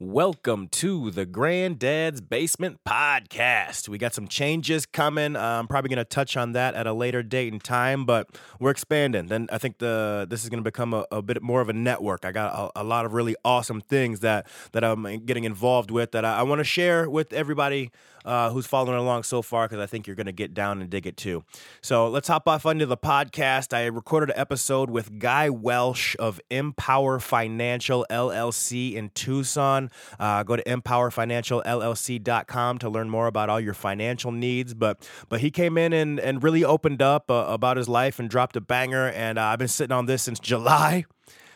Welcome to the Granddad's Basement Podcast. We got some changes coming. Uh, I'm probably going to touch on that at a later date and time, but we're expanding. Then I think the this is going to become a, a, bit more of a network. I got a, a, lot of really awesome things that that I'm getting involved with that I, I want to share with everybody uh, who's following along so far because I think you're going to get down and dig it too. So let's hop off into the podcast. I recorded an episode with Guy Welsh of Empower Financial LLC in Tucson. Uh, go to empowerfinancialllc.com to learn more about all your financial needs. But but he came in and, and really opened up uh, about his life and dropped a banger. And uh, I've been sitting on this since July.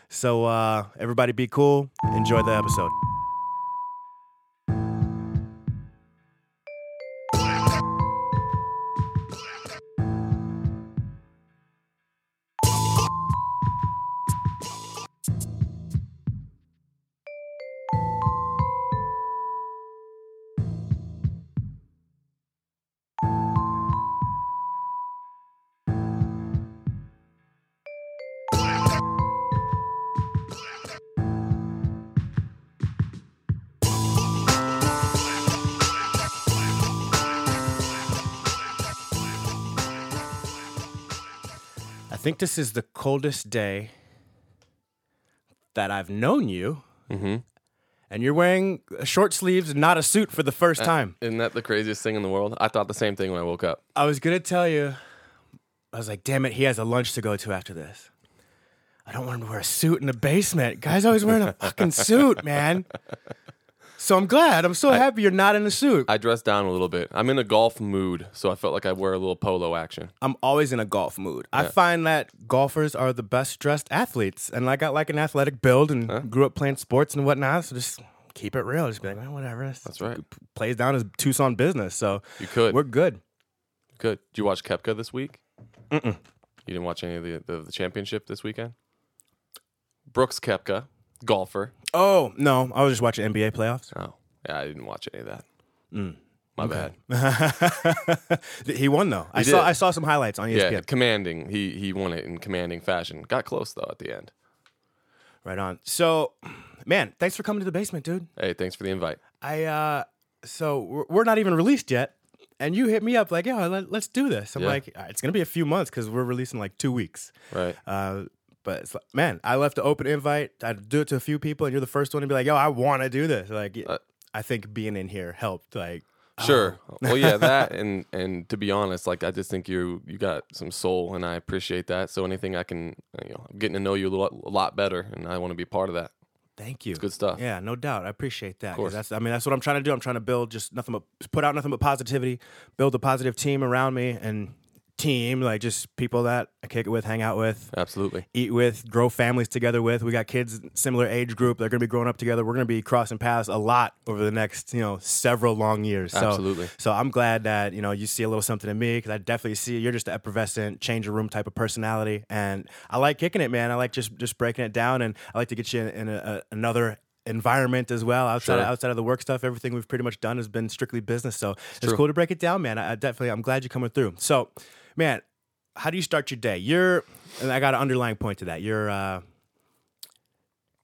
So uh, everybody be cool. Enjoy the episode. Think this is the coldest day that I've known you. Mm-hmm. And you're wearing short sleeves and not a suit for the first uh, time. Isn't that the craziest thing in the world? I thought the same thing when I woke up. I was going to tell you, I was like, damn it, he has a lunch to go to after this. I don't want him to wear a suit in the basement. Guy's always wearing a fucking suit, man. So I'm glad. I'm so I, happy you're not in a suit. I dressed down a little bit. I'm in a golf mood, so I felt like I wear a little polo action. I'm always in a golf mood. Yeah. I find that golfers are the best dressed athletes, and I got like an athletic build and huh? grew up playing sports and whatnot. So just keep it real. Just be like, whatever. That's right. Plays down as Tucson business. So you could. We're good. Good. Did you watch Koepka this week? Mm-mm. You didn't watch any of the, the, the championship this weekend? Brooks Koepka, golfer. Oh no, I was just watching NBA playoffs. Oh. Yeah, I didn't watch any of that. Mm. My okay. bad. he won though. He I did. saw I saw some highlights on ESPN. Yeah, commanding. He he won it in commanding fashion. Got close though at the end. Right on. So, man, thanks for coming to the basement, dude. Hey, thanks for the invite. I uh so we're not even released yet. And you hit me up like, yeah, let, us do this. I'm yeah. like, it's gonna be a few months because we're releasing like two weeks. Right. Uh, but it's like, man, I left an open invite. I do it to a few people, and you're the first one to be like, "Yo, I want to do this." Like, uh, I think being in here helped. Like, sure. Oh. well, yeah, that and and to be honest, like I just think you you got some soul, and I appreciate that. So anything I can, you know, I'm getting to know you a lot, a lot better, and I want to be part of that. Thank you. It's good stuff. Yeah, no doubt. I appreciate that. That's I mean that's what I'm trying to do. I'm trying to build just nothing but put out nothing but positivity, build a positive team around me, and team, like just people that I kick it with, hang out with, absolutely, eat with, grow families together with. We got kids similar age group. They're going to be growing up together. We're going to be crossing paths a lot over the next, you know, several long years. So, absolutely. So I'm glad that you know you see a little something in me because I definitely see you're just an effervescent, change a room type of personality, and I like kicking it, man. I like just just breaking it down, and I like to get you in, in a, another environment as well outside sure. of, outside of the work stuff everything we've pretty much done has been strictly business so it's, it's cool to break it down man I, I, definitely i'm glad you're coming through so man how do you start your day? You're, and I got an underlying point to that. You're a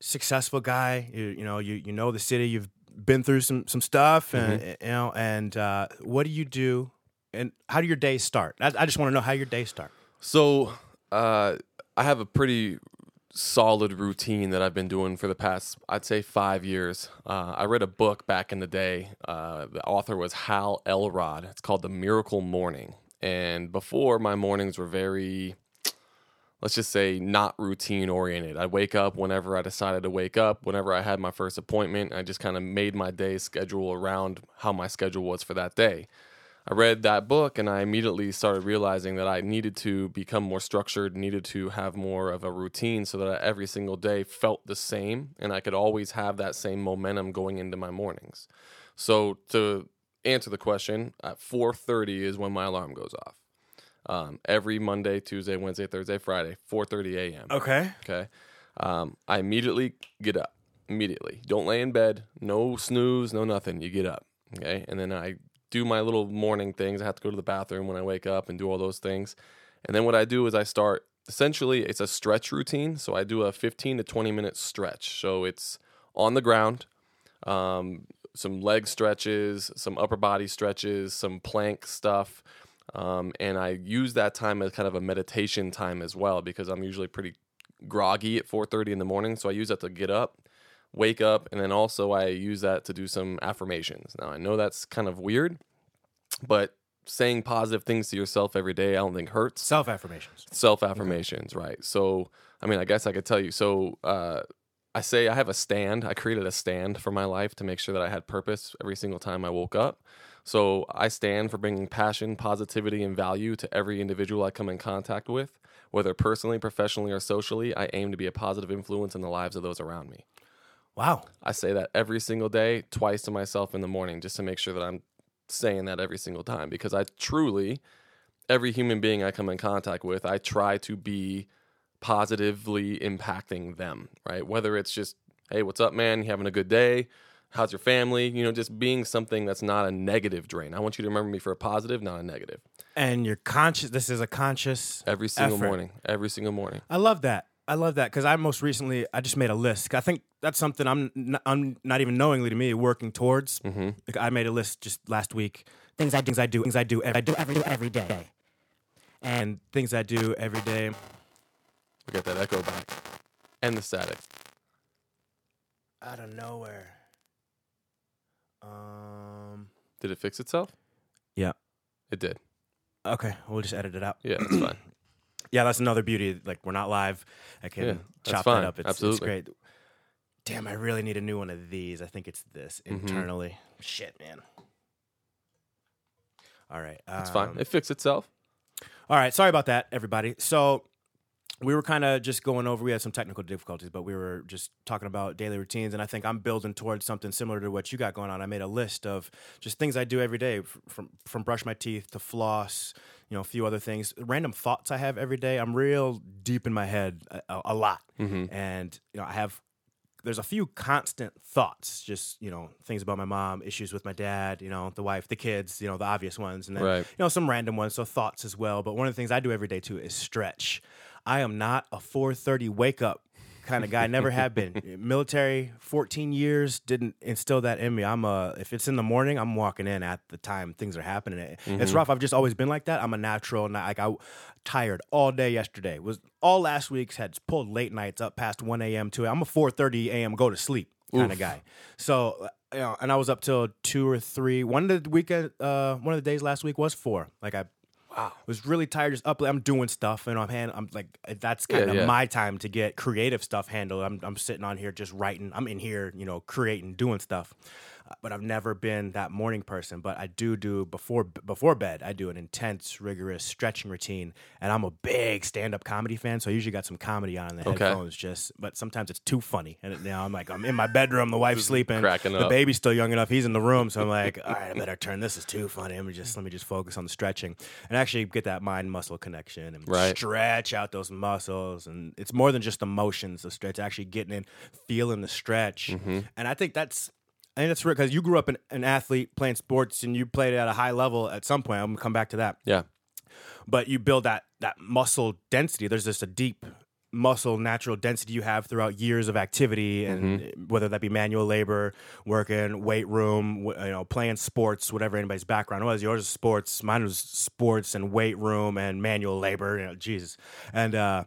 successful guy. You, you know, you you know the city. You've been through some some stuff, and mm-hmm. you know. And uh, what do you do? And how do your days start? I, I just want to know how your days start. So uh, I have a pretty solid routine that I've been doing for the past, I'd say, five years. Uh, I read a book back in the day. Uh, the author was Hal Elrod. It's called The Miracle Morning. And before, my mornings were very, let's just say, not routine oriented. I'd wake up whenever I decided to wake up, whenever I had my first appointment. I just kind of made my day schedule around how my schedule was for that day. I read that book and I immediately started realizing that I needed to become more structured, needed to have more of a routine so that every single day felt the same and I could always have that same momentum going into my mornings. So to answer the question, at 4:30 is when my alarm goes off. Um, every Monday, Tuesday, Wednesday, Thursday, Friday, 4:30 a.m. Okay. Okay. Um, I immediately get up. Immediately, don't lay in bed. No snooze. No nothing. You get up. Okay, and then I do my little morning things. I have to go to the bathroom when I wake up and do all those things. And then what I do is I start. Essentially, it's a stretch routine. So I do a 15 to 20 minute stretch. So it's on the ground um, some leg stretches, some upper body stretches, some plank stuff. Um, and I use that time as kind of a meditation time as well because I'm usually pretty groggy at 4:30 in the morning. So I use that to get up, wake up, and then also I use that to do some affirmations. Now I know that's kind of weird, but saying positive things to yourself every day I don't think hurts Self affirmations. self affirmations, right? So, I mean, I guess I could tell you. So, uh, I say I have a stand. I created a stand for my life to make sure that I had purpose every single time I woke up. So, I stand for bringing passion, positivity, and value to every individual I come in contact with, whether personally, professionally, or socially. I aim to be a positive influence in the lives of those around me. Wow. I say that every single day, twice to myself in the morning, just to make sure that I'm saying that every single time because I truly, every human being I come in contact with, I try to be positively impacting them, right? Whether it's just, hey, what's up, man? You having a good day? How's your family? You know, just being something that's not a negative drain. I want you to remember me for a positive, not a negative. And you're conscious. This is a conscious. Every single Effort. morning. Every single morning. I love that. I love that because I most recently I just made a list. I think that's something I'm n- I'm not even knowingly to me working towards. Mm-hmm. Like I made a list just last week. Things I do, things I do, things I do, every, I do every every day, and things I do every day. We got that echo back. And the static. Out of nowhere. Um. Did it fix itself? Yeah. It did. Okay, we'll just edit it out. Yeah, that's fine. Yeah, that's another beauty. Like we're not live. I can Yeah, chop that up. It's, it's great. Damn, I really need a new one of these. I think it's this Mm-hmm. internally. Shit, man. All right, It's um, fine. It fixed itself. All right, sorry about that, everybody. So we were kind of just going over. We had some technical difficulties, but we were just talking about daily routines, and I think I'm building towards something similar to what you got going on. I made a list of just things I do every day, from from brush my teeth to floss, you know, a few other things, random thoughts I have every day. I'm real deep in my head a, a, lot, mm-hmm. and you know, I have there's a few constant thoughts, just you know, things about my mom, issues with my dad, you know, the wife, the kids, you know, the obvious ones, and then Right. you know some random ones, so thoughts as well. But one of the things I do every day too is stretch. I am not a 4:30 wake up kind of guy. Never have been. Military, 14 years didn't instill that in me. I'm a if it's in the morning, I'm walking in at the time things are happening. It- It's rough. I've just always been like that. I'm a natural. Not like I tired all day yesterday. Was all last week's had pulled late nights up past 1 a.m. to it. I'm a 4:30 a.m. go to sleep kind of guy. So you know, and I was up till two or three. One of the weekend, uh, one of the days last week was four. Like I Wow. was really tired, just up. I'm doing stuff, and I'm hand. I'm like that's kind of yeah. my time to get creative stuff handled. I'm I'm sitting on here just writing. I'm in here, you know, creating, doing stuff. But I've never been that morning person. But I do do before before bed. I do an intense, rigorous stretching routine, and I'm a big stand up comedy fan. So I usually got some comedy on in the Okay. headphones. Just, but sometimes it's too funny, and it, now I'm like I'm in my bedroom, the wife's sleeping, cracking the baby's still young enough. He's in the room, so I'm like, all right, I better turn. This is too funny. Let me just let me just focus on the stretching and actually get that mind muscle connection and Right. stretch out those muscles. And it's more than just the motions of stretch. Actually getting in, feeling the stretch. Mm-hmm. And I think that's. I think that's real because you grew up an, an athlete playing sports and you played at a high level at some point. I'm gonna come back to that Yeah. but you build that that muscle density. There's just a deep muscle natural density you have throughout years of activity, and whether that be manual labor, working, weight room, you know, playing sports, whatever anybody's background was. Yours is sports, mine was sports and weight room and manual labor. You know, Jesus, and uh,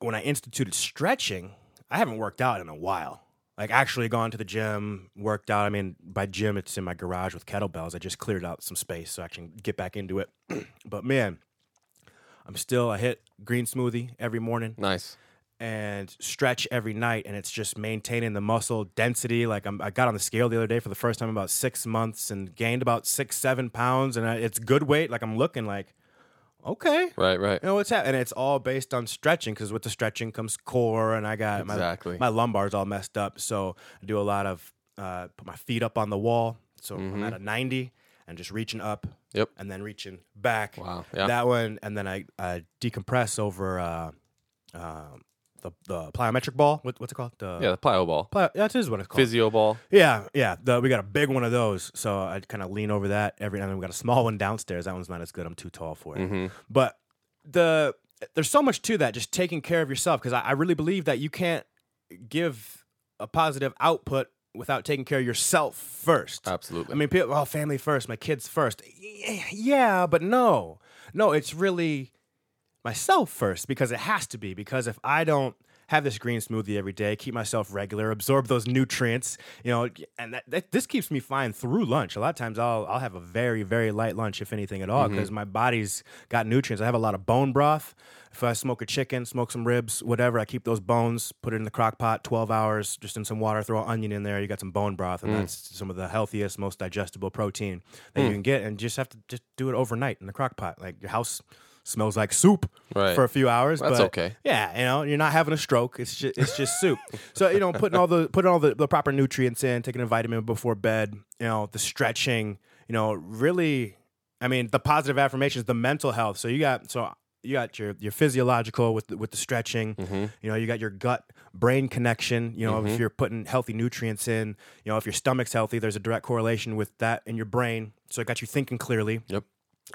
when I instituted stretching, I haven't worked out in a while. Like actually gone to the gym, worked out. I mean, by gym, it's in my garage with kettlebells. I just cleared out some space so I can get back into it. but man, I'm still I hit green smoothie every morning Nice. and stretch every night, and it's just maintaining the muscle density. Like I'm, I got on the scale the other day for the first time in about six months and gained about six, seven pounds, and I, it's good weight. Like I'm looking like, okay, Right, right. you know what's happening? And it's all based on stretching because with the stretching comes core, and I got Exactly. my my lumbar's all messed up. So I do a lot of uh, put my feet up on the wall, so I'm at a 90 and just reaching up. Yep. And then reaching back. Wow, yeah. That one, and then I, I decompress over uh, um the the plyometric ball. What, what's it called? The Yeah, the plyo ball. Plyo, yeah, that is what it's called. Physio ball. Yeah, yeah. The, we got a big one of those, so I kind of lean over that every. now And then we got a small one downstairs. That one's not as good. I'm too tall for it. Mm-hmm. But the there's so much to that. Just taking care of yourself because I, I really believe that you can't give a positive output without taking care of yourself first. Absolutely. I mean, people, oh, family first, my kids first. Yeah, but no, no, it's really myself first because it has to be. Because if I don't have this green smoothie every day, keep myself regular, absorb those nutrients, you know, and that, that this keeps me fine through lunch. A lot of times I'll I'll have a very very light lunch if anything at all mm-hmm. because my body's got nutrients. I have a lot of bone broth. If I smoke a chicken, smoke some ribs, whatever, I keep those bones, put it in the crock pot, 12 hours, just in some water, throw an onion in there, you got some bone broth, and mm. that's some of the healthiest, most digestible protein that you mm. can get. And you just have to just do it overnight in the crock pot. Like your house smells like soup Right. for a few hours. That's but okay. Yeah, you know, you're not having a stroke. It's just it's just soup. So you know, putting all the putting all the, the proper nutrients in, taking a vitamin before bed. You know, the stretching. You know, really. I mean, the positive affirmations, the mental health. So you got so you got your your physiological with the, with the stretching. Mm-hmm. You know, you got your gut brain connection. You know, if you're putting healthy nutrients in. You know, if your stomach's healthy, there's a direct correlation with that in your brain. So it got you thinking clearly Yep.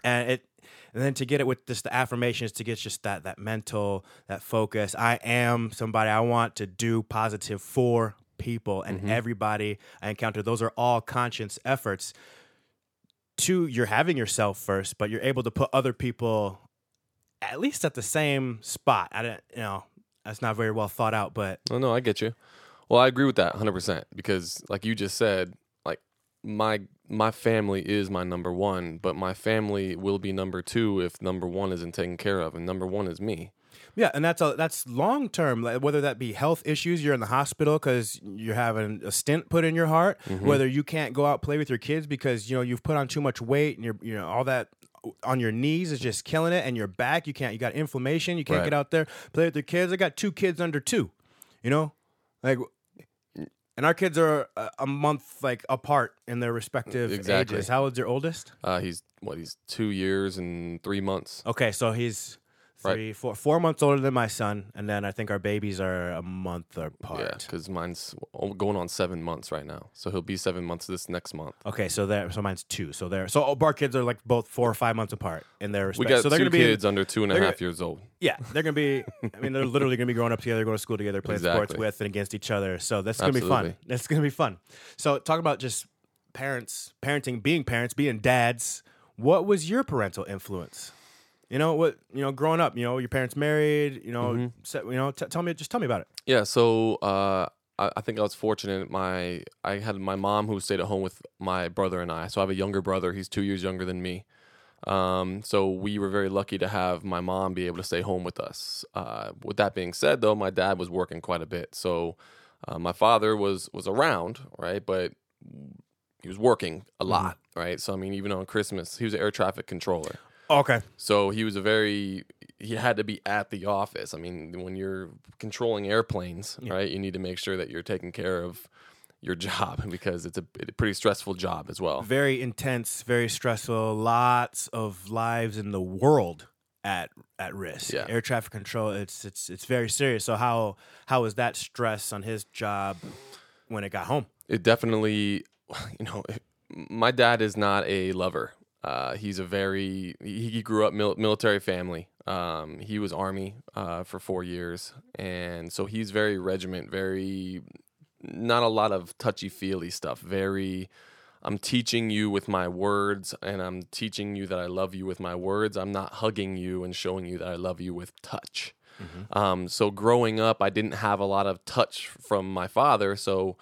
And it and then to get it with just the affirmations to get just that that mental that focus i am somebody i want to do positive for people and mm-hmm. everybody i encounter. Those are all conscious efforts. To you're having yourself first but you're able to put other people at least at the same spot. I don't you know that's not very well thought out but Oh no, I get you. Well, I agree with that 100% because like you just said, my my family is my number 1, but my family will be number 2 if number 1 isn't taken care of and number 1 is me. Yeah, and that's a, that's long term. Like, whether that be health issues, you're in the hospital because you're having a stent put in your heart. Mm-hmm. Whether you can't go out play with your kids because you know you've put on too much weight and you're you know all that on your knees is just killing it, and your back you can't. You got inflammation. You can't Right. get out there play with your kids. I got two kids under two. You know, like. And our kids are a, a month like apart in their respective Exactly. ages. How old's your oldest? Uh, he's what he's 2 years and 3 months. Okay, so he's Right. three, four, four months older than my son, and then I think our babies are a month apart. Yeah, cuz mine's going on 7 months right now. So he'll be 7 months this next month. Okay, so there, so mine's two. So there, so our kids are like both four or five months apart in their We got so they're two gonna be, kids under two and a half years old. yeah, they're gonna be. I mean, they're literally gonna be growing up together, going to school together, playing sports with and against each other. So that's gonna be fun. That's gonna be fun. So talk about just parents, parenting, being parents, being dads. What was your parental influence? You know what? You know, growing up, you know, your parents married. You know, Mm-hmm. se- you know, t- tell me, just tell me about it. Yeah, so uh, I, I think I was fortunate. My I had my mom who stayed at home with my brother and I. So I have a younger brother. He's two years younger than me. Um, so we were very lucky to have my mom be able to stay home with us. Uh, with that being said, though, my dad was working quite a bit. So uh, my father was was around, right? But he was working a lot, right? So I mean, even on Christmas, he was an air traffic controller. Okay. So he was a very he had to be at the office. I mean, when you're controlling airplanes, right, you need to make sure that you're taking care of your job because it's a, a pretty stressful job as well. very intense, very stressful. Lots of lives in the world at at risk. Yeah. Air traffic control. It's it's it's very serious. So how how was that stress on his job when it got home? It definitely, you know, my dad is not a lover. Uh, he's a very he, he grew up mil- military family. Um, he was army uh, for four years, and so he's very regiment, very not a lot of touchy feely stuff. Very, I'm teaching you with my words, and I'm teaching you that I love you with my words. I'm not hugging you and showing you that I love you with touch. Um, so growing up, I didn't have a lot of touch from my father. So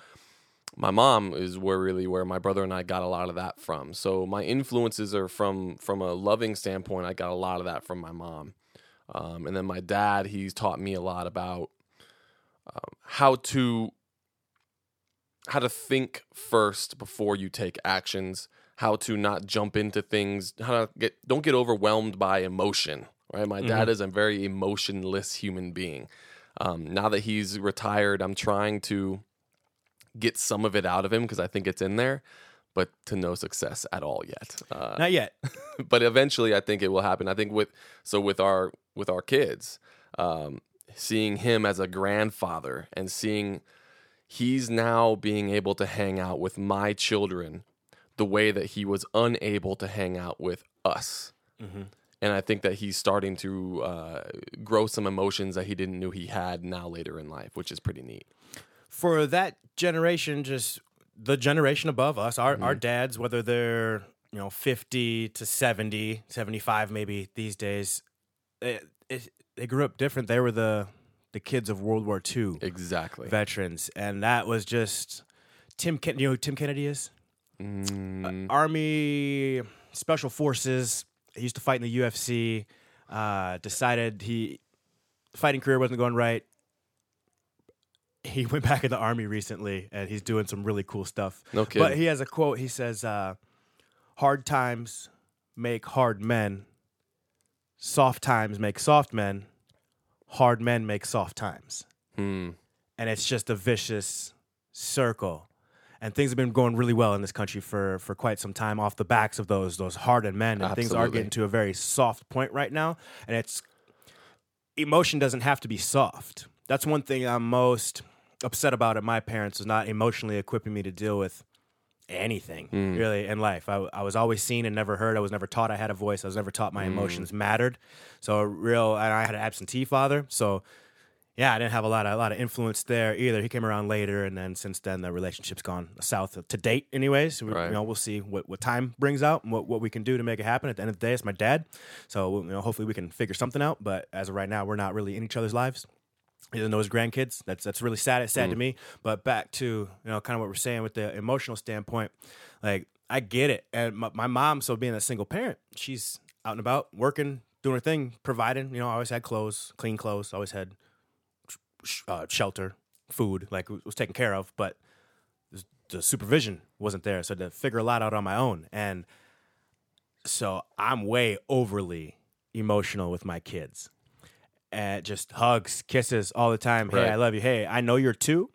my mom is where really where my brother and I got a lot of that from. So my influences are from from a loving standpoint. I got a lot of that from my mom, um, and then my dad. He's taught me a lot about um, how to how to think first before you take actions. How to not jump into things. How to get don't get overwhelmed by emotion. Right. My dad is a very emotionless human being. Um, now that he's retired, I'm trying to get some of it out of him because I think it's in there, but to no success at all yet. Uh, Not yet. but eventually, I think it will happen. I think with so with our with our kids, um, seeing him as a grandfather and seeing he's now being able to hang out with my children the way that he was unable to hang out with us. And I think that he's starting to uh, grow some emotions that he didn't know he had now later in life, which is pretty neat. For that generation, just the generation above us, our, Mm-hmm. our dads, whether they're, you know, 50 to 70, 75 maybe these days, it, it, they grew up different. They were the the kids of World War II Exactly. veterans. And that was just Tim Ken- you know who Tim Kennedy is? Mm, Army Special Forces. He used to fight in the UFC. Uh, decided he fighting career wasn't going right. He went back in the army recently, and he's doing some really cool stuff. No But he has a quote. He says, uh, "Hard times make hard men. Soft times make soft men. Hard men make soft times." Hmm. and it's just a vicious circle. And things have been going really well in this country for for quite some time off the backs of those those hardened men, and things are getting to a very soft point right now. And it's emotion doesn't have to be soft. That's one thing I'm most upset about. it, my parents was not emotionally equipping me to deal with anything mm. really in life. I, I was always seen and never heard. I was never taught I had a voice. I was never taught my mm. emotions mattered. So a real, and I had an absentee father. So yeah, I didn't have a lot of a lot of influence there either. He came around later, and then since then the relationship's gone south to date. Anyways, we, Right. you know we'll see what, what time brings out and what, what we can do to make it happen. At the end of the day, it's my dad, so you know hopefully we can figure something out. But as of right now, we're not really in each other's lives. Even though his grandkids, that's that's really sad. It's sad to me. But back to you know kind of what we're saying with the emotional standpoint, like I get it. And my, my mom, so being a single parent, she's out and about working, doing her thing, providing. You know, I always had clothes, clean clothes. Always had uh, shelter, food, like was taken care of, but the supervision wasn't there. So I had to figure a lot out on my own, and so I'm way overly emotional with my kids, and just hugs, kisses all the time. Hey, Right. I love you. Hey, I know you're two,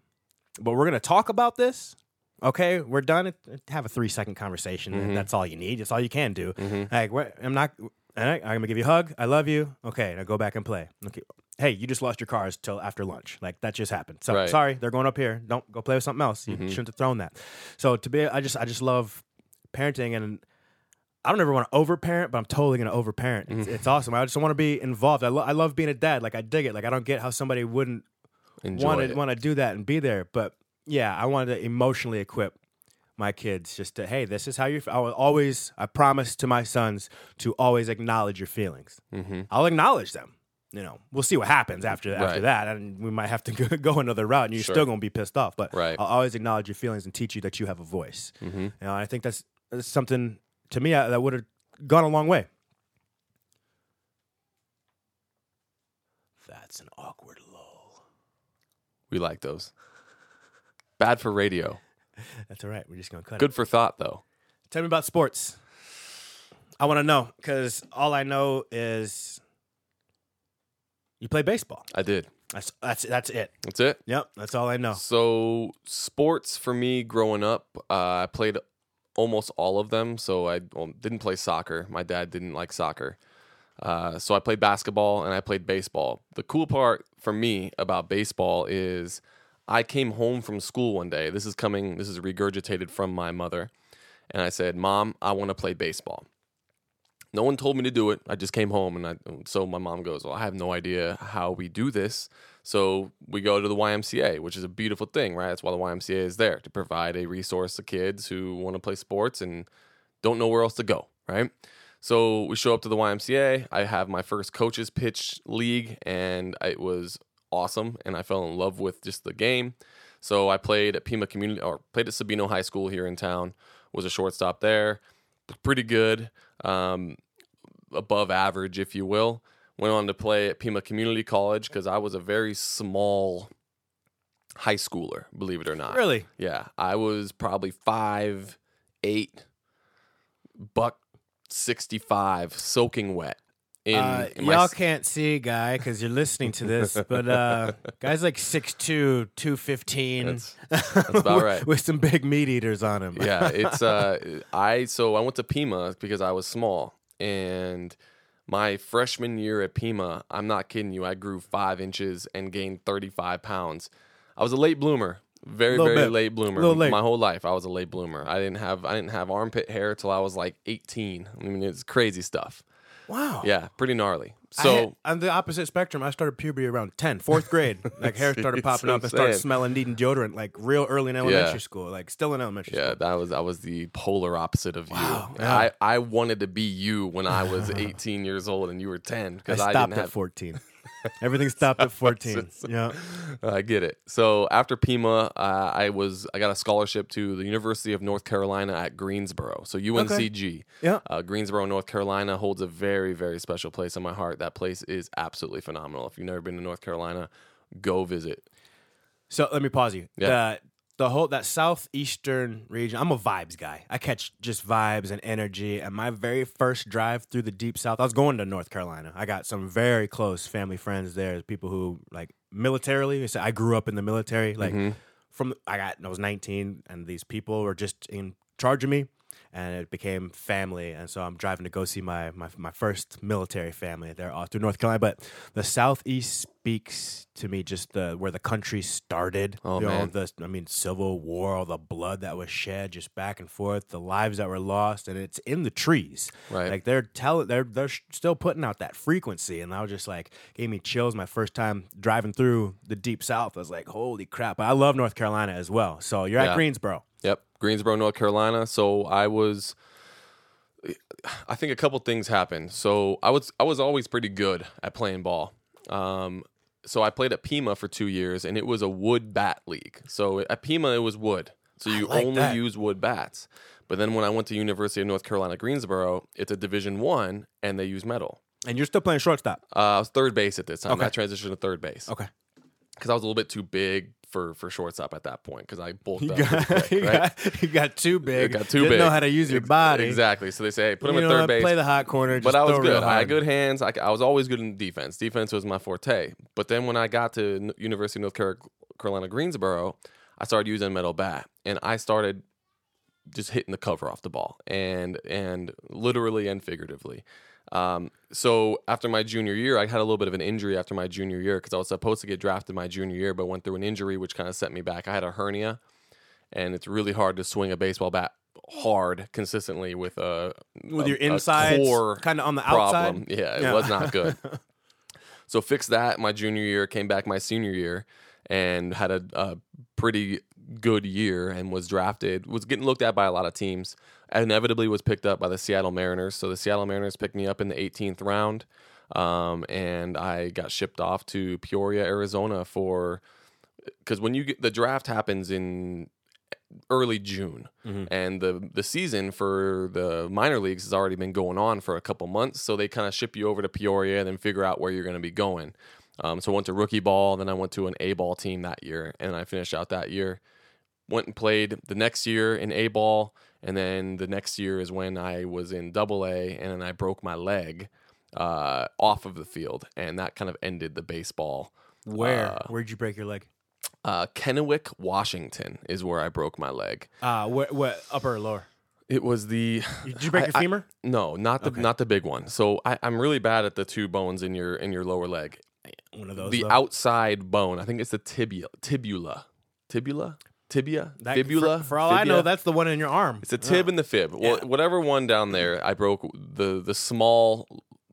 but we're gonna talk about this. Okay, we're done. Have a three second conversation. and mm-hmm. That's all you need. That's all you can do. Mm-hmm. Like, what, I'm not. right, I'm gonna give you a hug. I love you. Okay, now go back and play. Okay. Hey, you just lost your cars till after lunch. Like that just happened. So Right. sorry, they're going up here. Don't go play with something else. You mm-hmm. shouldn't have thrown that. So to be, I just, I just love parenting, and I don't ever want to overparent, but I'm totally gonna overparent. It's, it's awesome. I just want to be involved. I, lo- I love being a dad. Like I dig it. Like I don't get how somebody wouldn't Enjoy want it. to want to do that and be there. But yeah, I wanted to emotionally equip my kids just to hey, this is how you. I will always. I promise to my sons to always acknowledge your feelings. Mm-hmm. I'll acknowledge them. You know, we'll see what happens after after Right. that, and we might have to go, go another route, and you're Sure. still gonna be pissed off. But Right. I'll always acknowledge your feelings and teach you that you have a voice. Mm-hmm. You know, I think that's, that's something to me uh, that would have gone a long way. That's an awkward lull. We like those. Bad for radio. That's all right. We're just gonna cut it. Good for thought, though. Tell me about sports. I want to know because all I know is you play baseball. I did. That's that's that's it. That's it. Yep, that's all I know. So, sports for me growing up, uh, I played almost all of them. So, I well, didn't play soccer. My dad didn't like soccer. Uh, so, I played basketball and I played baseball. The cool part for me about baseball is I came home from school one day. This is coming, this is regurgitated from my mother. And I said, Mom, I want to play baseball. No one told me to do it. I just came home, and I, so my mom goes, "Well, I have no idea how we do this." So we go to the YMCA, which is a beautiful thing, right? That's why the YMCA is there to provide a resource to kids who want to play sports and don't know where else to go, right? So we show up to the YMCA. I have my first coaches pitch league, and it was awesome. And I fell in love with just the game. So I played at Pima Community or played at Sabino High School here in town. Was a shortstop there, pretty good, um, above average, if you will. Went on to play at Pima Community College because I was a very small high schooler, believe it or not. Really? Yeah, I was probably five, eight, buck sixty five, soaking wet. In, uh, in y'all s- can't see guy because you're listening to this, but uh, guy's like 6'2", 215. That's- that's about right. With some big meat eaters on him. yeah, it's uh I so I went to Pima because I was small and my freshman year at Pima, I'm not kidding you, I grew five inches and gained 35 pounds. I was a late bloomer, very very bit. late bloomer. Late. My whole life, I was a late bloomer. I didn't have I didn't have armpit hair till I was like 18. I mean, it's crazy stuff. Wow. Yeah, pretty gnarly. I So had- on the opposite spectrum, I started puberty around 10, fourth grade. Like hair started popping up and started smelling, needing deodorant like real early in elementary Yeah. school, like still in elementary yeah, school. Yeah, that was I was the polar opposite of Wow, you. yeah. I, I wanted to be you when I was 18 years old and you were 10 I because I, stopped didn't at have 14. Everything stopped at 14. Yeah. I get it. So after Pima, uh, I was I got a scholarship to the University of North Carolina at Greensboro. So UNCG. Yeah. Uh, Greensboro, North Carolina holds a very very special place in my heart. That place is absolutely phenomenal. If you've never been to North Carolina, go visit. So let me pause you. Yeah. The, the whole that southeastern region. I'm a vibes guy. I catch just vibes and energy. And my very first drive through the deep south, I was going to North Carolina. I got some very close family friends there. People who like militarily. So I grew up in the military. Like Mm-hmm. from I got I was 19, and these people were just in charge of me. And it became family, and so I'm driving to go see my my, my first military family there all through North Carolina. But the Southeast speaks to me just the where the country started. Oh, you know, man. the I mean Civil War, all the blood that was shed just back and forth, the lives that were lost, and it's in the trees. Right. Like they're telling, they're they're still putting out that frequency, and I was just like, gave me chills my first time driving through the deep South. I was like, holy crap! I love North Carolina as well. So you're Yeah. at Greensboro. Yep, Greensboro, North Carolina. So I was I think a couple things happened. So I was I was always pretty good at playing ball. Um, so I played at Pima for two years, and it was a wood bat league. So at Pima, it was wood. So you like only that. use wood bats. But then when I went to University of North Carolina, Greensboro, it's a Division One, and they use metal. And you're still playing shortstop. Uh, I was third base at this time. Okay. I transitioned to third base Okay. because I was a little bit too big for for shortstop at that point because I bulked You up. got, quick, you, right? got, you got too big. got too Didn't know how to use your body. Exactly. So they say, hey, put him You at third what? base. Play the hot corner. but I was good. I had good hands. I, I was always good in defense. Defense was my forte. But then when I got to University of North Carolina Greensboro, I started using a metal bat, and I started just hitting the cover off the ball, and and literally and figuratively. Um, so after my junior year, I had a little bit of an injury after my junior year because I was supposed to get drafted my junior year, but went through an injury which kind of set me back. I had a hernia, and it's really hard to swing a baseball bat hard consistently with a with a- your core kind of on the problem. outside. Yeah, it Yeah. was not good. so fixed that my junior year, came back my senior year, and had a, a pretty good year and was drafted. Was getting looked at by a lot of teams. Inevitably, was picked up by the Seattle Mariners. So the Seattle Mariners picked me up in the 18th round, um, and I got shipped off to Peoria, Arizona for because when you get the draft happens in early June, and the the season for the minor leagues has already been going on for a couple months. So they kind of ship you over to Peoria and then figure out where you're going to be going. Um, so I went to rookie ball, then I went to an A ball team that year, and I finished out that year. Went and played the next year in A ball, and then the next year is when I was in Double A, and then I broke my leg uh, off of the field, and that kind of ended the baseball. Where? Uh, Where'd you break your leg? Uh, Kennewick, Washington, is where I broke my leg. Uh, what, what upper or lower? It was the Did you break I- your I- femur? no, not the Okay. not the big one. So I, I'm really bad at the two bones in your in your lower leg. One of those. the though? outside bone. I think it's the tibia, tibula, tibula, tibia, That- fibula. For, for all I know, that's the one in your arm. it's the tib and the fib. Well, Yeah. whatever one down there, I broke the the small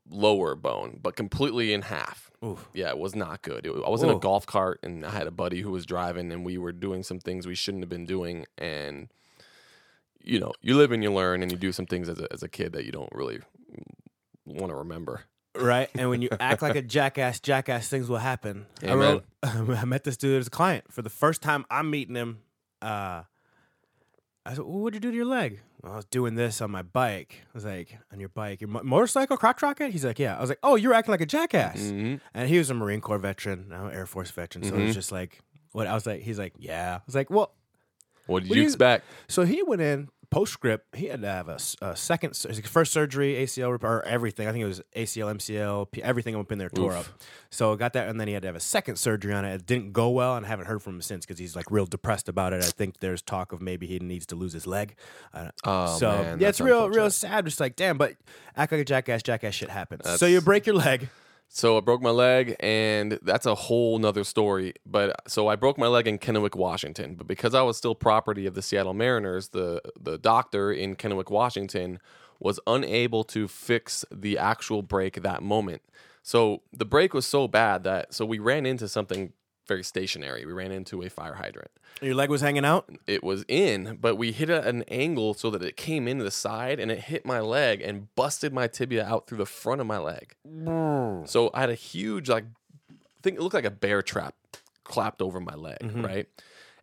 lower bone, but completely in half. Oof. Yeah, it was not good. It- I was in a golf cart and I had a buddy who was driving, and we were doing some things we shouldn't have been doing. And you know, you live and you learn, and you do some things as a, as a kid that you don't really want to remember. right? And when you act like a jackass, jackass things will happen. I Amen. wrote, I met this dude as a client for the first time. I'm meeting him. Uh, I said, well, "What'd you do to your leg?" "Well, I was doing this on my bike. I was like, "On your bike, your mo- motorcycle, crotch rocket?" He's like, "Yeah." I was like, "Oh, you're acting like a jackass." hmm And he was a Marine Corps veteran, I'm an Air Force veteran, so it was Mhm. just like, what? I was like, he's like, "Yeah." I was like, "Well." What did What you- expect? So he went in postscript. He had to have a second, his first surgery, ACL rep- or everything. I think it was ACL, MCL, P- everything up in there tore Oof. up. So got that, and then he had to have a second surgery on it. It didn't go well, and I haven't heard from him since because he's like real depressed about it. I think there's talk of maybe he needs to lose his leg. Uh, Oh, so man, yeah, that's it's real, real sad. Just like damn, but act like a jackass. Jackass shit happens. so you break your leg. So I broke my leg, and that's a whole nother story. But so I broke my leg in Kennewick, Washington. But because I was still property of the Seattle Mariners, the the doctor in Kennewick, Washington, was unable to fix the actual break that moment. So the break was so bad that so we ran into something very stationary. We ran into a fire hydrant. Your leg was hanging out. It was in, but we hit at an angle so that it came into the side and it hit my leg and busted my tibia out through the front of my leg. So I had a huge like I think it looked like a bear trap clapped over my leg, right?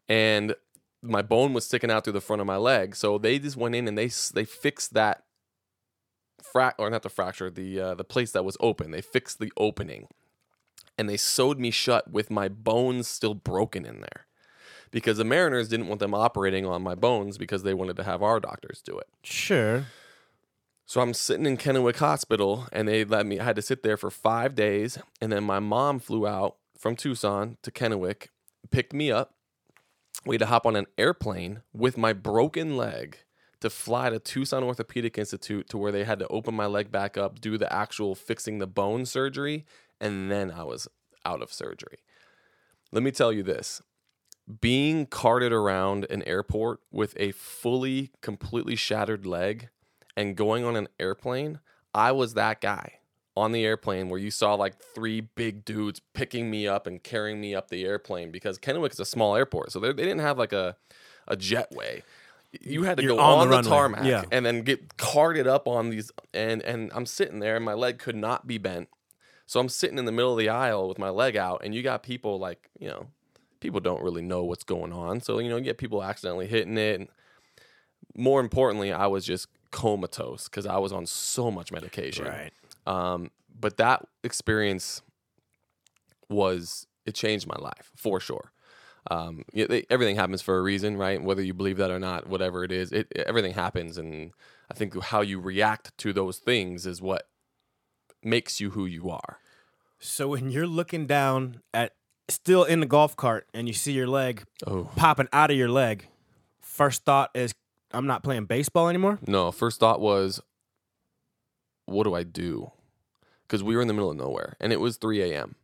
And my bone was sticking out through the front of my leg. So they just went in and they they fixed that frac or not the fracture, the uh, the place that was open. They fixed the opening. And they sewed me shut with my bones still broken in there. Because the Mariners didn't want them operating on my bones because they wanted to have our doctors do it. Sure. So I'm sitting in Kennewick Hospital, and they let me. I had to sit there for five days, and then my mom flew out from Tucson to Kennewick, picked me up. We had to hop on an airplane with my broken leg to fly to Tucson Orthopedic Institute to where they had to open my leg back up, do the actual fixing the bone surgery, and then I was out of surgery. Let me tell you this being carted around an airport with a fully, completely shattered leg and going on an airplane, I was that guy on the airplane where you saw like three big dudes picking me up and carrying me up the airplane because Kennewick is a small airport. So they they didn't have like a, a jetway. You had to You're go on on, the the, tarmac yeah. and then get carted up on these and and I'm sitting there and my leg could not be bent. So I'm sitting in the middle of the aisle with my leg out and you got people like, you know, people don't really know what's going on. So, you know, you get people accidentally hitting it. And more importantly, I was just comatose because I was on so much medication. Right. Um, but that experience was it changed my life for sure. Um, they, everything happens for a reason, right? Whether you believe that or not, whatever it is, it, everything happens, and I think how you react to those things is what makes you who you are. So when you're looking down at still in the golf cart and you see your leg Oh popping out of your leg, first thought is I'm not playing baseball anymore. no! First thought was, what do I do? Because we were in the middle of nowhere, and it was 3 a.m.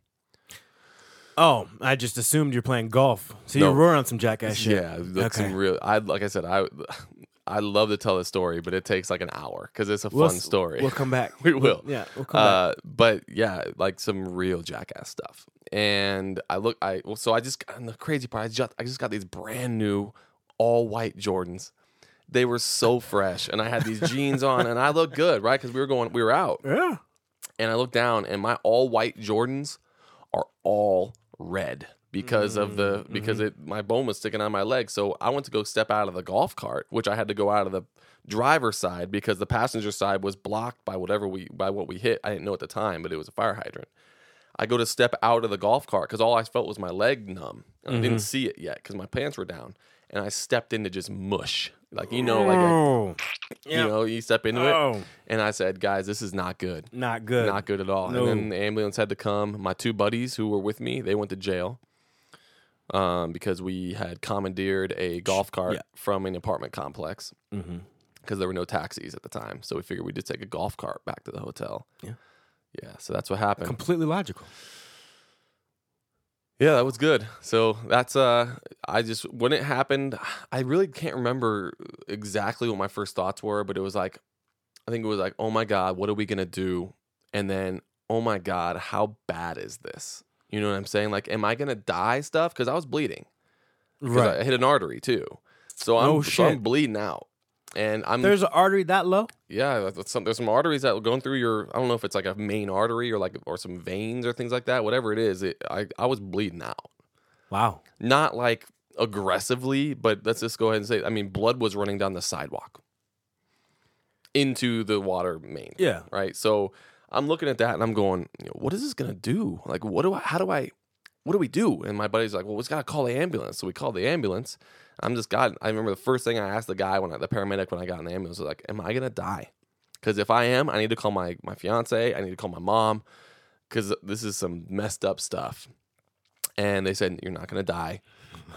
Oh, I just assumed you're playing golf. So No. you're roaring on some jackass shit. Yeah, that's Okay. some real. I like I said, I I love to tell the story, but it takes like an hour because it's a We'll fun story. We'll come back. We will. Yeah, we'll come back. uh, but yeah, like some real jackass stuff. And I look, I well, so I just and the crazy part, I just I just got these brand new all white Jordans. They were so fresh, and I had these jeans on, and I looked good, right? Because we were going, we were out, Yeah. and I look down, and my all white Jordans are all red because of the mm-hmm. because mm-hmm. it my bone was sticking on my leg. So I went to go step out of the golf cart, which I had to go out of the driver's side because the passenger side was blocked by whatever we by what we hit. I didn't know at the time, but it was a fire hydrant. I go to step out of the golf cart because all I felt was my leg numb. And I didn't mm-hmm. see it yet because my pants were down, and I stepped into just mush, like you know, like a, oh, you know, you step into it, Oh. and I said, guys, this is not good. not good. Not good at all. No. And then the ambulance had to come. My two buddies who were with me, they went to jail um, because we had commandeered a golf cart Yeah. from an apartment complex Mhm. because there were no taxis at the time. So we figured we'd just take a golf cart back to the hotel. Yeah. Yeah. So that's what happened. Completely logical. Yeah, that was good. So that's uh I just when it happened, I really can't remember exactly what my first thoughts were, but it was like I think it was like, "Oh my god, what are we going to do?" And then, "Oh my god, how bad is this?" You know what I'm saying? Like, am I to die stuff cuz I was bleeding. Right. I hit an artery too. So I'm Oh, so I'm bleeding out. And I'm There's an artery that low. yeah, some, there's some arteries that are going through your. I don't know if it's like a main artery or like or some veins or things like that. Whatever it is, it, I I was bleeding out Wow. not like aggressively, but let's just go ahead and say, I mean, blood was running down the sidewalk into the water main. Yeah. Right. So I'm looking at that and I'm going, what is this gonna do? Like, what do I? How do I? What do we do? And my buddy's like, well, we just gotta call the ambulance. So we called the ambulance. I'm just God. I remember the first thing I asked the guy when I, the paramedic when I got in the ambulance was like, am I gonna die? Because if I am, I need to call my my fiance. I need to call my mom because this is some messed up stuff. And they said, you're not gonna die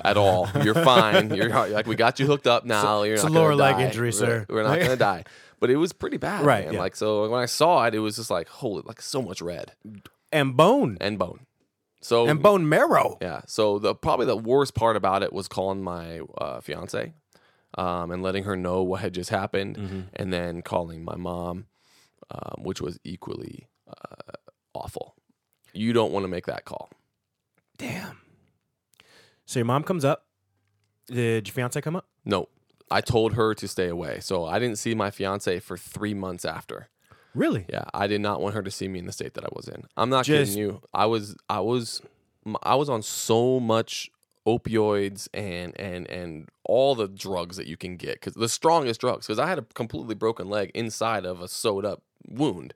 at all. You're fine. You're like we got you hooked up now. You're it's not a lower leg die. injury, We're- sir. We're not gonna die. But it was pretty bad, Right, man. yeah. Like so, when I saw it, it was just like holy, like so much red And bone. and bone. So And bone marrow. yeah. So the probably the worst part about it was calling my uh, fiance um, and letting her know what had just happened, Mm-hmm. and then calling my mom, um, which was equally uh, awful. You don't want to make that call. Damn. So your mom comes up. Did your fiance come up? No, I told her to stay away. So I didn't see my fiance for three months after. Really? Yeah, I did not want her to see me in the state that I was in. I'm not Just- kidding you. I was, I was, I was on so much opioids and and and all the drugs that you can get because the strongest drugs. Because I had a completely broken leg inside of a sewed up wound.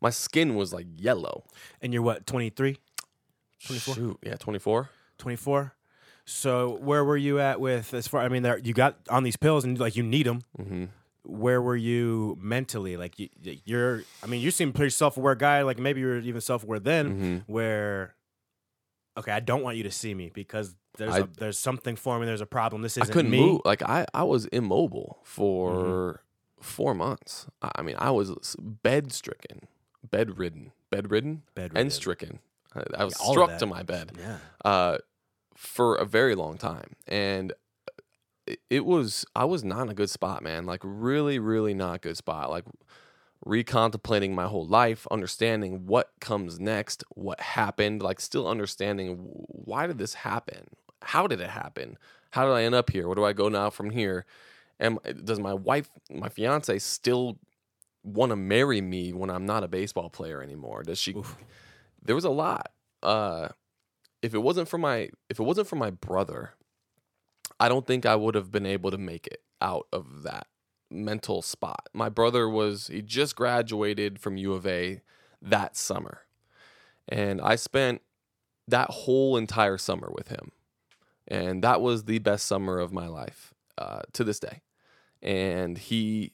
My skin was like yellow. And you're what, 23, 24? Shoot, yeah, 24. 24? So where were you at with as far? I mean, there you got on these pills and like you need them. Mm-hmm. Where were you mentally? Like you, you're. I mean, you seem pretty self aware guy. Like maybe you were even self aware then. Mm-hmm. Where, okay, I don't want you to see me because there's I- a, there's something for me. There's a problem. This isn't I couldn't me. Mm-hmm. move. Like I, I was immobile for four months. I mean, I was bed stricken, bedridden, bedridden, Bedridden. and stricken. I, I was of struck to my bed Yeah. uh, for a very long time, and it, was I was not in a good spot, man. Like really, really not a good spot. Like recontemplating my whole life, understanding what comes next, what happened, like still understanding why did this happen? How did it happen? How did I end up here? Where do I go now from here? And does my wife, my fiance, still want to marry me when I'm not a baseball player anymore? Does she? There was a lot. Uh, if it wasn't for my, if it wasn't for my brother, I don't think I would have been able to make it out of that mental spot. My brother was he just graduated from U of A that summer. And I spent that whole entire summer with him. And that was the best summer of my life uh, to this day. And he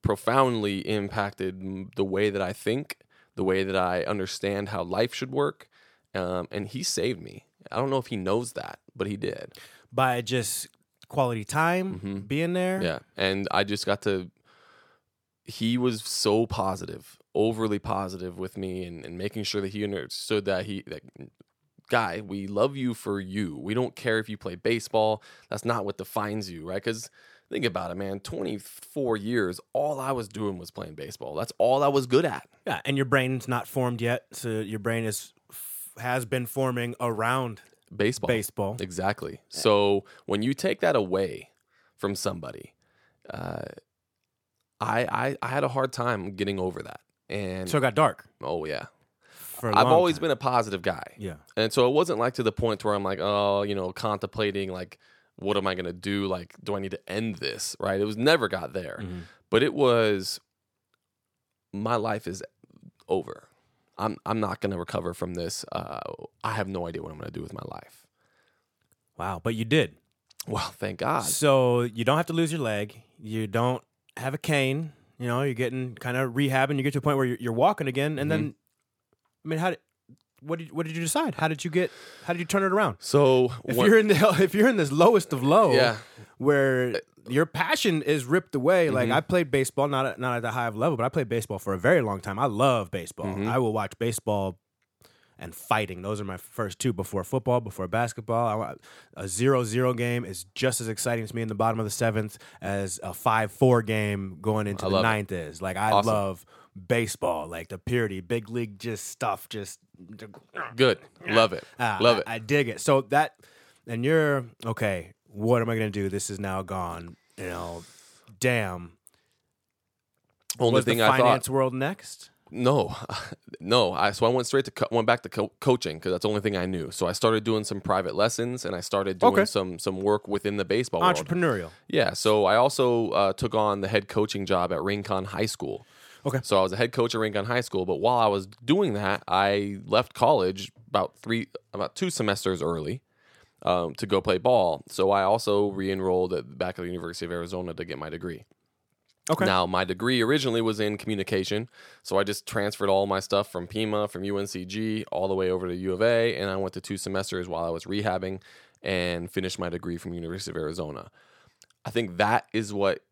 profoundly impacted the way that I think, the way that I understand how life should work. Um, and he saved me. I don't know if he knows that, but he did. By just quality time Mhm. being there. Yeah. And I just got to, he was so positive, overly positive with me and, and making sure that he understood that he, that guy, we love you for you. We don't care if you play baseball. That's not what defines you, right? Because think about it, man. 24 years, all I was doing was playing baseball. That's all I was good at. Yeah, and your brain's not formed yet, so your brain is has been forming around Baseball. baseball. Exactly. So when you take that away from somebody, uh, I, I I had a hard time getting over that. And So it got dark. oh yeah, For a I've always time. been a positive guy, Yeah. and so it wasn't like to the point where I'm like, oh, you know, contemplating like, what am I gonna do? Like, do I need to end this? Right? It was never got there, Mhm. but it was. My life is over. I'm I'm not gonna recover from this. Uh, I have no idea what I'm gonna do with my life. Wow, but you did. Well, thank God. So you don't have to lose your leg. You don't have a cane. You know, you're getting kind of rehabbing. You get to a point where you're, you're walking again, and then, I mean, how did what did what did you decide? How did you get? How did you turn it around? So If you're in the if you're in this lowest of low, Yeah. where your passion is ripped away. Like Mm-hmm. I played baseball, not at, not at the high of level, but I played baseball for a very long time. I love baseball. Mm-hmm. I will watch baseball and fighting. Those are my first two before football, before basketball. I, a zero-zero game is just as exciting to me in the bottom of the seventh as a five-four game going into I the love it. ninth is. Like I Awesome. love baseball, like the purity, big league, just stuff, just good, love it, Ah, love I, it. I dig it. So that, and you're okay. What am I gonna do? This is now gone. You know, damn. Only Was thing the I finance thought, world next? no, no. I so I went straight to co- went back to co- coaching because that's the only thing I knew. So I started doing some private lessons and I started doing Okay. some some work within the baseball world. Entrepreneurial. Yeah. So I also uh, took on the head coaching job at Rincon High School. Okay. So I was a head coach at Rincon High School, but while I was doing that, I left college about three, about two semesters early um, to go play ball. So I also re-enrolled at back at the University of Arizona to get my degree. Okay. Now, my degree originally was in communication, so I just transferred all my stuff from Pima, from UNCG, all the way over to U of A, and I went to two semesters while I was rehabbing and finished my degree from University of Arizona. I think that is what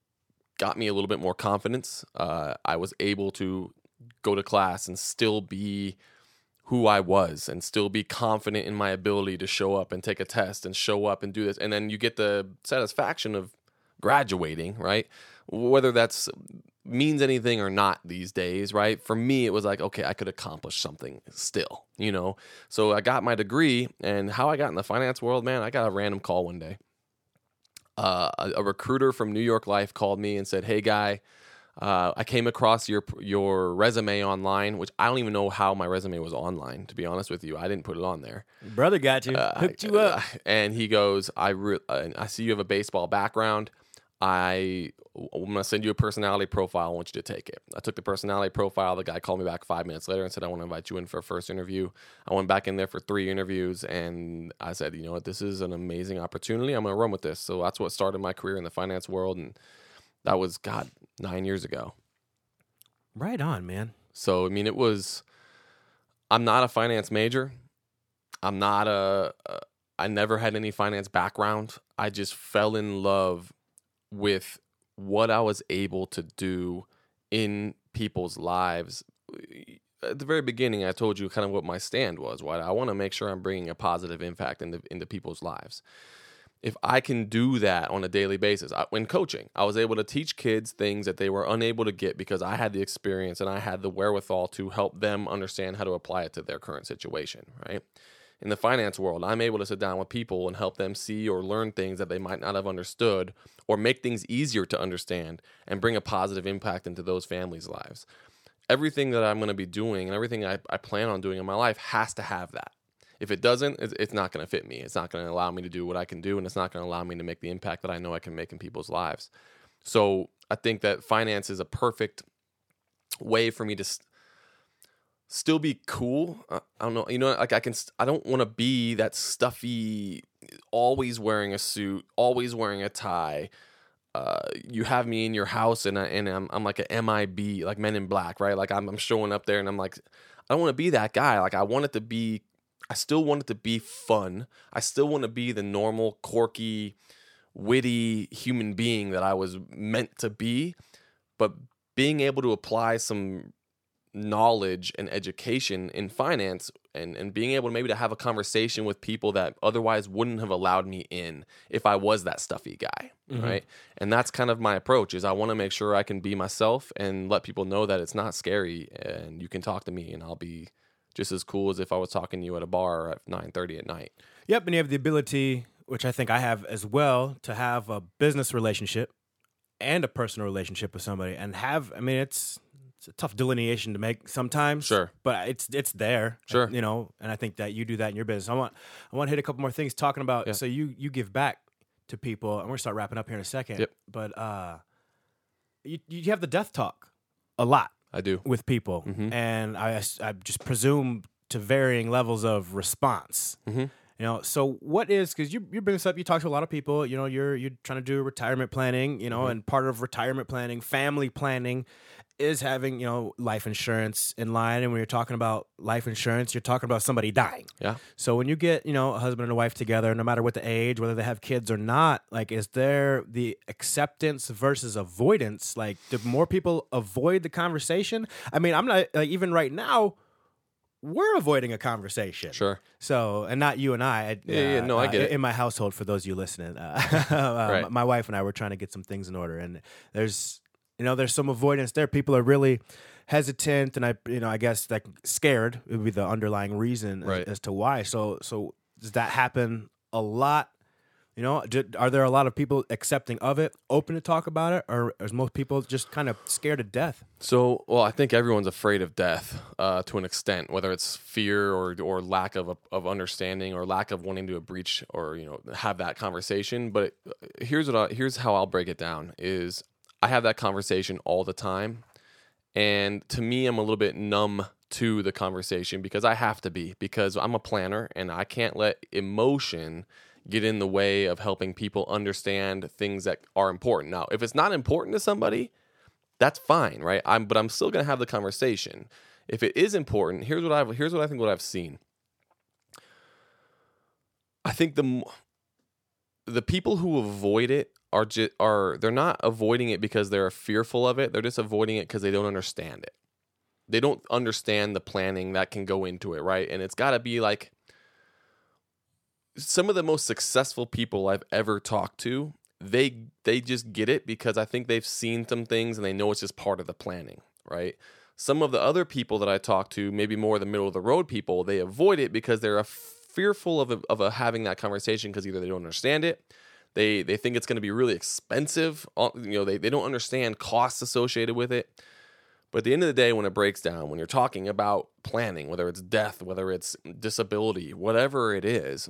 got me a little bit more confidence. Uh, I was able to go to class and still be who I was and still be confident in my ability to show up and take a test and show up and do this. And then you get the satisfaction of graduating, right? Whether that's means anything or not these days, right? For me, it was like, okay, I could accomplish something still, you know? So I got my degree, and how I got in the finance world, man, I got a random call one day. Uh, a, a recruiter from New York Life called me and said, hey, guy, uh, I came across your your resume online, which I don't even know how my resume was online. To be honest with you, I didn't put it on there. Brother got you, Uh, hooked you up. and he goes, "I re- I see you have a baseball background. I I'm gonna send you a personality profile. I want you to take it." I took the personality profile. The guy called me back five minutes later and said, "I want to invite you in for a first interview." I went back in there for three interviews, and I said, "You know what? This is an amazing opportunity. I'm gonna run with this." So that's what started my career in the finance world, and that was God nine years ago. Right on, man. So I mean, it was. I'm not a finance major. I'm not a. a I never had any finance background. I just fell in love with what I was able to do in people's lives. Uh, at the very beginning, I told you kind of what my stand was. What I want to make sure I'm bringing a positive impact into into people's lives if I can do that on a daily basis, I, when coaching, I was able to teach kids things that they were unable to get because I had the experience and I had the wherewithal to help them understand how to apply it to their current situation, right? In the finance world, I'm able to sit down with people and help them see or learn things that they might not have understood or make things easier to understand and bring a positive impact into those families' lives. Everything that I'm going to be doing and everything I, I plan on doing in my life has to have that. If it doesn't, it's, not going to fit me. It's not going to allow me to do what I can do, and it's not going to allow me to make the impact that I know I can make in people's lives. So I think that finance is a perfect way for me to still be cool. Uh, I don't know, you know, like I can. I don't want to be that stuffy, always wearing a suit, always wearing a tie. Uh, you have me in your house, and I, and I'm I'm like a MIB, like Men in Black, right? Like I'm I'm showing up there, and I'm like, I don't want to be that guy. Like I want it to be I still want it to be fun. I still want to be the normal, quirky, witty human being that I was meant to be. But being able to apply some knowledge and education in finance and, and being able to maybe to have a conversation with people that otherwise wouldn't have allowed me in if I was that stuffy guy. Mhm. Right. And that's kind of my approach is I want to make sure I can be myself and let people know that it's not scary and you can talk to me and I'll be just as cool as if I was talking to you at a bar at nine thirty at night. Yep, and you have the ability, which I think I have as well, to have a business relationship and a personal relationship with somebody, and have. I mean, it's it's a tough delineation to make sometimes. Sure. but it's it's there. Sure. you know, and I think that you do that in your business. I want I want to hit a couple more things talking about. Yeah. So you you give back to people, and we're gonna start wrapping up here in a second. Yep. But uh, you you have the death talk a lot I do. with people, Mhm. and I I just presume to varying levels of response. Mhm. You know, so what is because you you bring this up, you talk to a lot of people. You know, you're you're trying to do retirement planning. You know, Mhm. and part of retirement planning, family planning, is having you know life insurance in line. And when you're talking about life insurance, you're talking about somebody dying. Yeah. So when you get you know a husband and a wife together, no matter what the age, whether they have kids or not, like is there the acceptance versus avoidance? Like, do more people avoid the conversation? I mean, I'm not like even right now. We're avoiding a conversation. Sure. So, and not you and I. I- Yeah, yeah, no, I get it. In my household, for those of you listening, uh, uh, Right. my wife and I were trying to get some things in order, and there's, you know, there's some avoidance there. People are really hesitant, and I, you know, I guess like scared would be the underlying reason as- Right. as, to why. So, so does that happen a lot? You know, are there a lot of people accepting of it, open to talk about it, or is most people just kind of scared to death? So, well, I think everyone's afraid of death uh, to an extent, whether it's fear or or lack of of understanding or lack of wanting to breach or you know have that conversation. But uh, here's what I, here's how I'll break it down: is I have that conversation all the time, and to me, I'm a little bit numb to the conversation because I have to be because I'm a planner and I can't let emotion get in the way of helping people understand things that are important. Now, if it's not important to somebody, that's fine, right? I'm but I'm still going to have the conversation. If it is important, here's what I've here's what I think what I've seen. I think the the people who avoid it are just are they're not avoiding it because they're fearful of it. They're just avoiding it because they don't understand it. They don't understand the planning that can go into it, right? And it's got to be like some of the most successful people I've ever talked to they they just get it because I think they've seen some things and they know it's just part of the planning, right? Some of the other people that I talk to, maybe more the middle of the road people, they avoid it because they're fearful of of having that conversation because either they don't understand it, they they think it's going to be really expensive, uh, you know, they they don't understand costs associated with it. But at the end of the day, when it breaks down, when you're talking about planning, whether it's death, whether it's disability, whatever it is,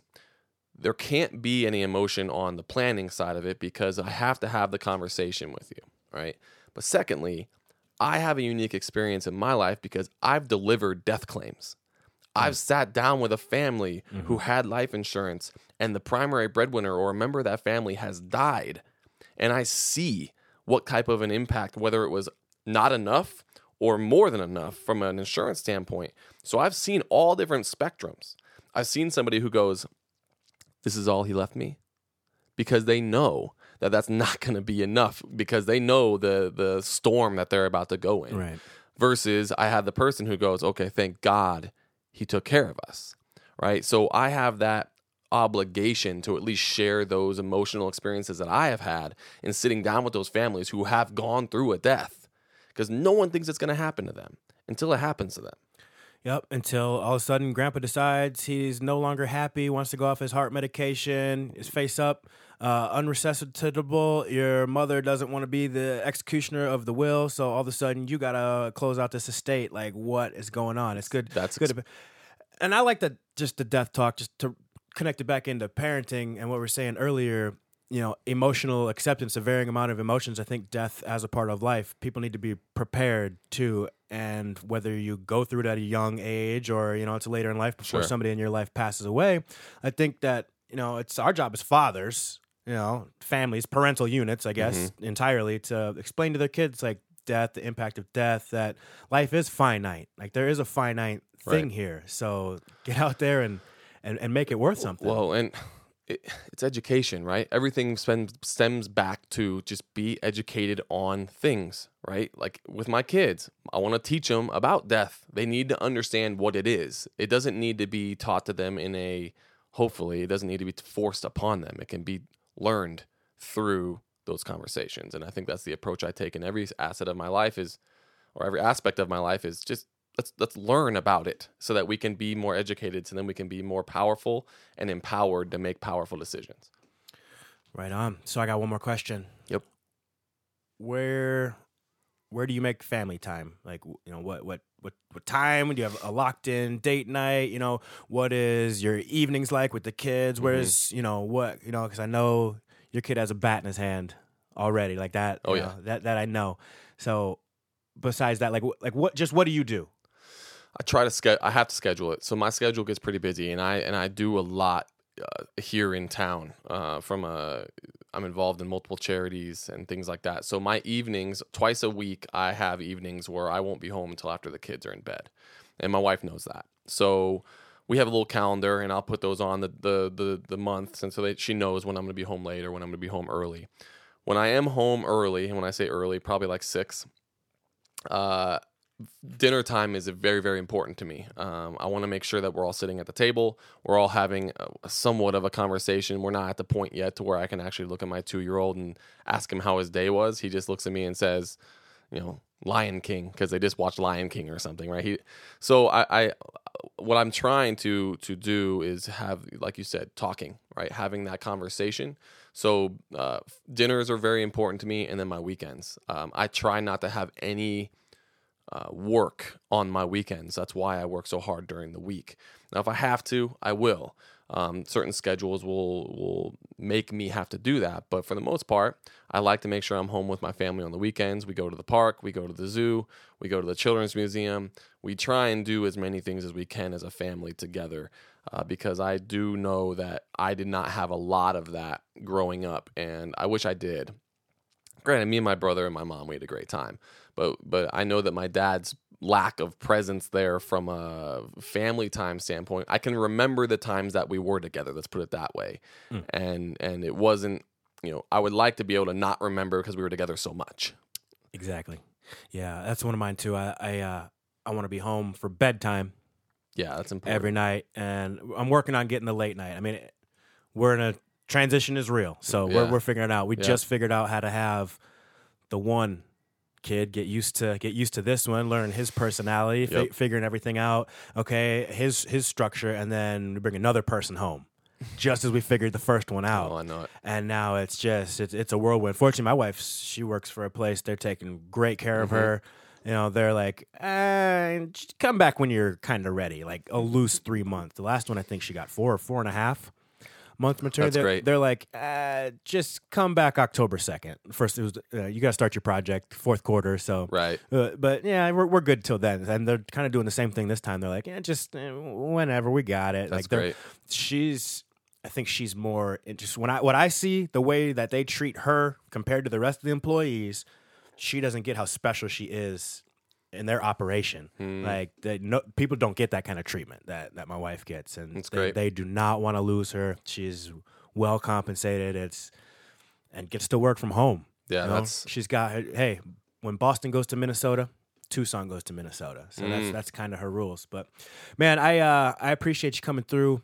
there can't be any emotion on the planning side of it because I have to have the conversation with you, right? But secondly, I have a unique experience in my life because I've delivered death claims. I've sat down with a family mm-hmm. who had life insurance and the primary breadwinner or a member of that family has died. And I see what type of an impact, whether it was not enough or more than enough from an insurance standpoint. So I've seen all different spectrums. I've seen somebody who goes, This is all he left me. Because they know that that's not going to be enough because they know the the storm that they're about to go in. Right. Versus I have the person who goes, "Okay, thank God he took care of us." Right? So I have that obligation to at least share those emotional experiences that I have had in sitting down with those families who have gone through a death because no one thinks it's going to happen to them until it happens to them. Yep, until all of a sudden grandpa decides he's no longer happy, wants to go off his heart medication, is face up, uh, unresuscitable. Your mother doesn't want to be the executioner of the will, so all of a sudden you got to close out this estate. Like, what is going on? It's good. That's good. Ex- and I like that just the death talk, just to connect it back into parenting and what we are saying earlier you know emotional acceptance a varying amount of emotions i think death as a part of life people need to be prepared to and whether you go through it at a young age or you know it's later in life before sure. somebody in your life passes away i think that you know it's our job as fathers you know families parental units i guess mm-hmm. entirely to explain to their kids like death the impact of death that life is finite like there is a finite thing right. here so get out there and, and and make it worth something well and it, it's education, right? Everything stems stems back to just be educated on things, right? Like with my kids, I want to teach them about death. They need to understand what it is. It doesn't need to be taught to them in a hopefully it doesn't need to be forced upon them. It can be learned through those conversations. And I think that's the approach I take in every asset of my life is or every aspect of my life is just let's let's learn about it so that we can be more educated so then we can be more powerful and empowered to make powerful decisions. Right on. So i got one more question. Yep. Where where do you make family time? Like you know what what what what time? Do you have a locked in date night? You know what is your evenings like with the kids? Where's mm-hmm. you know what you know because i know your kid has a bat in his hand already like that oh yeah. know, that that i know. So besides that like like what just what do you do I try to schedule. I have to schedule it, so my schedule gets pretty busy, and I and I do a lot uh, here in town. Uh, from a, I'm involved in multiple charities and things like that. So my evenings, twice a week, I have evenings where I won't be home until after the kids are in bed, and my wife knows that. So we have a little calendar, and I'll put those on the the the, the months, and so that she knows when I'm going to be home late or when I'm going to be home early. When I am home early, and when I say early, probably like six. Uh, dinner time is very very important to me. Um, i want to make sure that we're all sitting at the table we're all having a, somewhat of a conversation. We're not at the point yet to where i can actually look at my two year old and ask him how his day was. He just looks at me and says you know lion king because they just watched lion king or something right? He so I, I what i'm trying to to do is have like you said talking right? Having that conversation. So uh, dinners are very important to me and then my weekends. Um, i try not to have any uh, work on my weekends. That's why I work so hard during the week. Now, if I have to, I will. Um, certain schedules will will make me have to do that, but for the most part, I like to make sure I'm home with my family on the weekends. We go to the park, we go to the zoo, we go to the children's museum. We try and do as many things as we can as a family together, uh, because I do know that I did not have a lot of that growing up, and I wish I did. Granted, me and my brother and my mom we had a great time, but but I know that my dad's lack of presence there from a family time standpoint. I can remember the times that we were together. Let's put it that way, mm. and and it wasn't. You know, I would like to be able to not remember because we were together so much. Exactly. Yeah, that's one of mine too. I I uh, I want to be home for bedtime. Yeah, that's important every night, and I'm working on getting the late night. I mean, we're in a transition is real. So Yeah. we're we're figuring out. We Yeah. just figured out how to have the one kid get used to get used to this one, learn his personality, fi- figuring everything out. Okay, his his structure, and then we bring another person home, just as we figured the first one out. Oh, I know it. and now it's just it's it's a whirlwind. Fortunately, my wife she works for a place. They're taking great care of Mm-hmm. her. You know, they're like, uh, come back when you're kind of ready. Like a loose three months. The last one I think she got four or four and a half month maternity. They're, great. They're like, uh, just come back October second. First, it was uh, you got to start your project fourth quarter. So Right. uh, but yeah, we're, we're good till then. And they're kind of doing the same thing this time. They're like, yeah, just uh, whenever we got it. That's like great. She's, I think she's more interested. When I what I see the way that they treat her compared to the rest of the employees, she doesn't get how special she is in their operation. Hmm. Like they, no, people don't get that kind of treatment that that my wife gets, and That's they, great. they do not want to lose her. She's well compensated. It's and gets to work from home. Yeah, you know? that's- she's got. her- Hey, when Boston goes to Minnesota, Tucson goes to Minnesota. So Mm. that's that's kind of her rules. But man, I uh, I appreciate you coming through.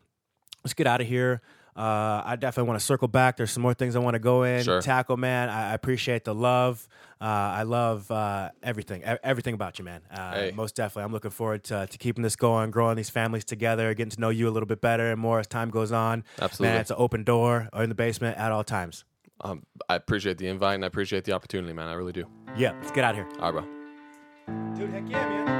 Let's get out of here. Uh, I definitely want to circle back. There's some more things I want to go in, Sure. tackle, man. I, I appreciate the love. Uh, I love uh, everything, e- everything about you, man. Uh, Hey. Most definitely, I'm looking forward to, to keeping this going, growing these families together, getting to know you a little bit better and more as time goes on. Absolutely. man. It's an open door or in the basement at all times. Um, I appreciate the invite and I appreciate the opportunity, man. I really do. Yeah, let's get out of here. All right, bro. Dude, heck yeah, man.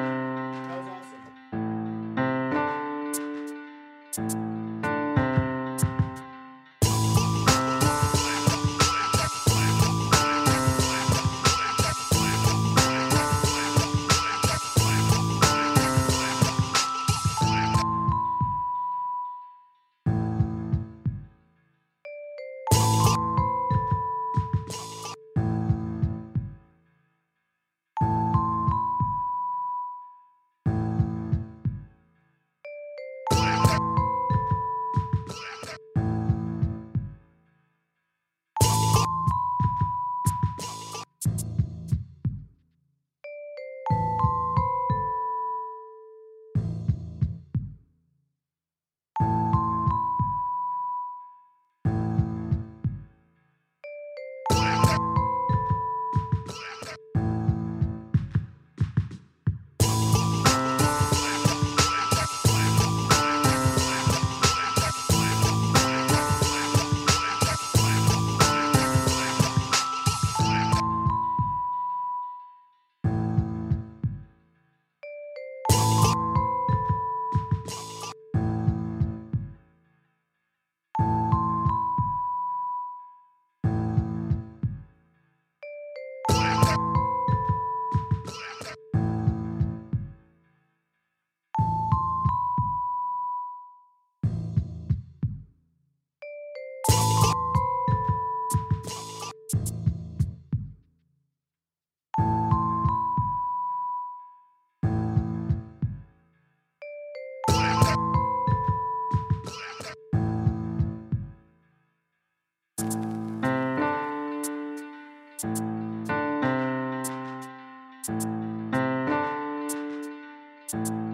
You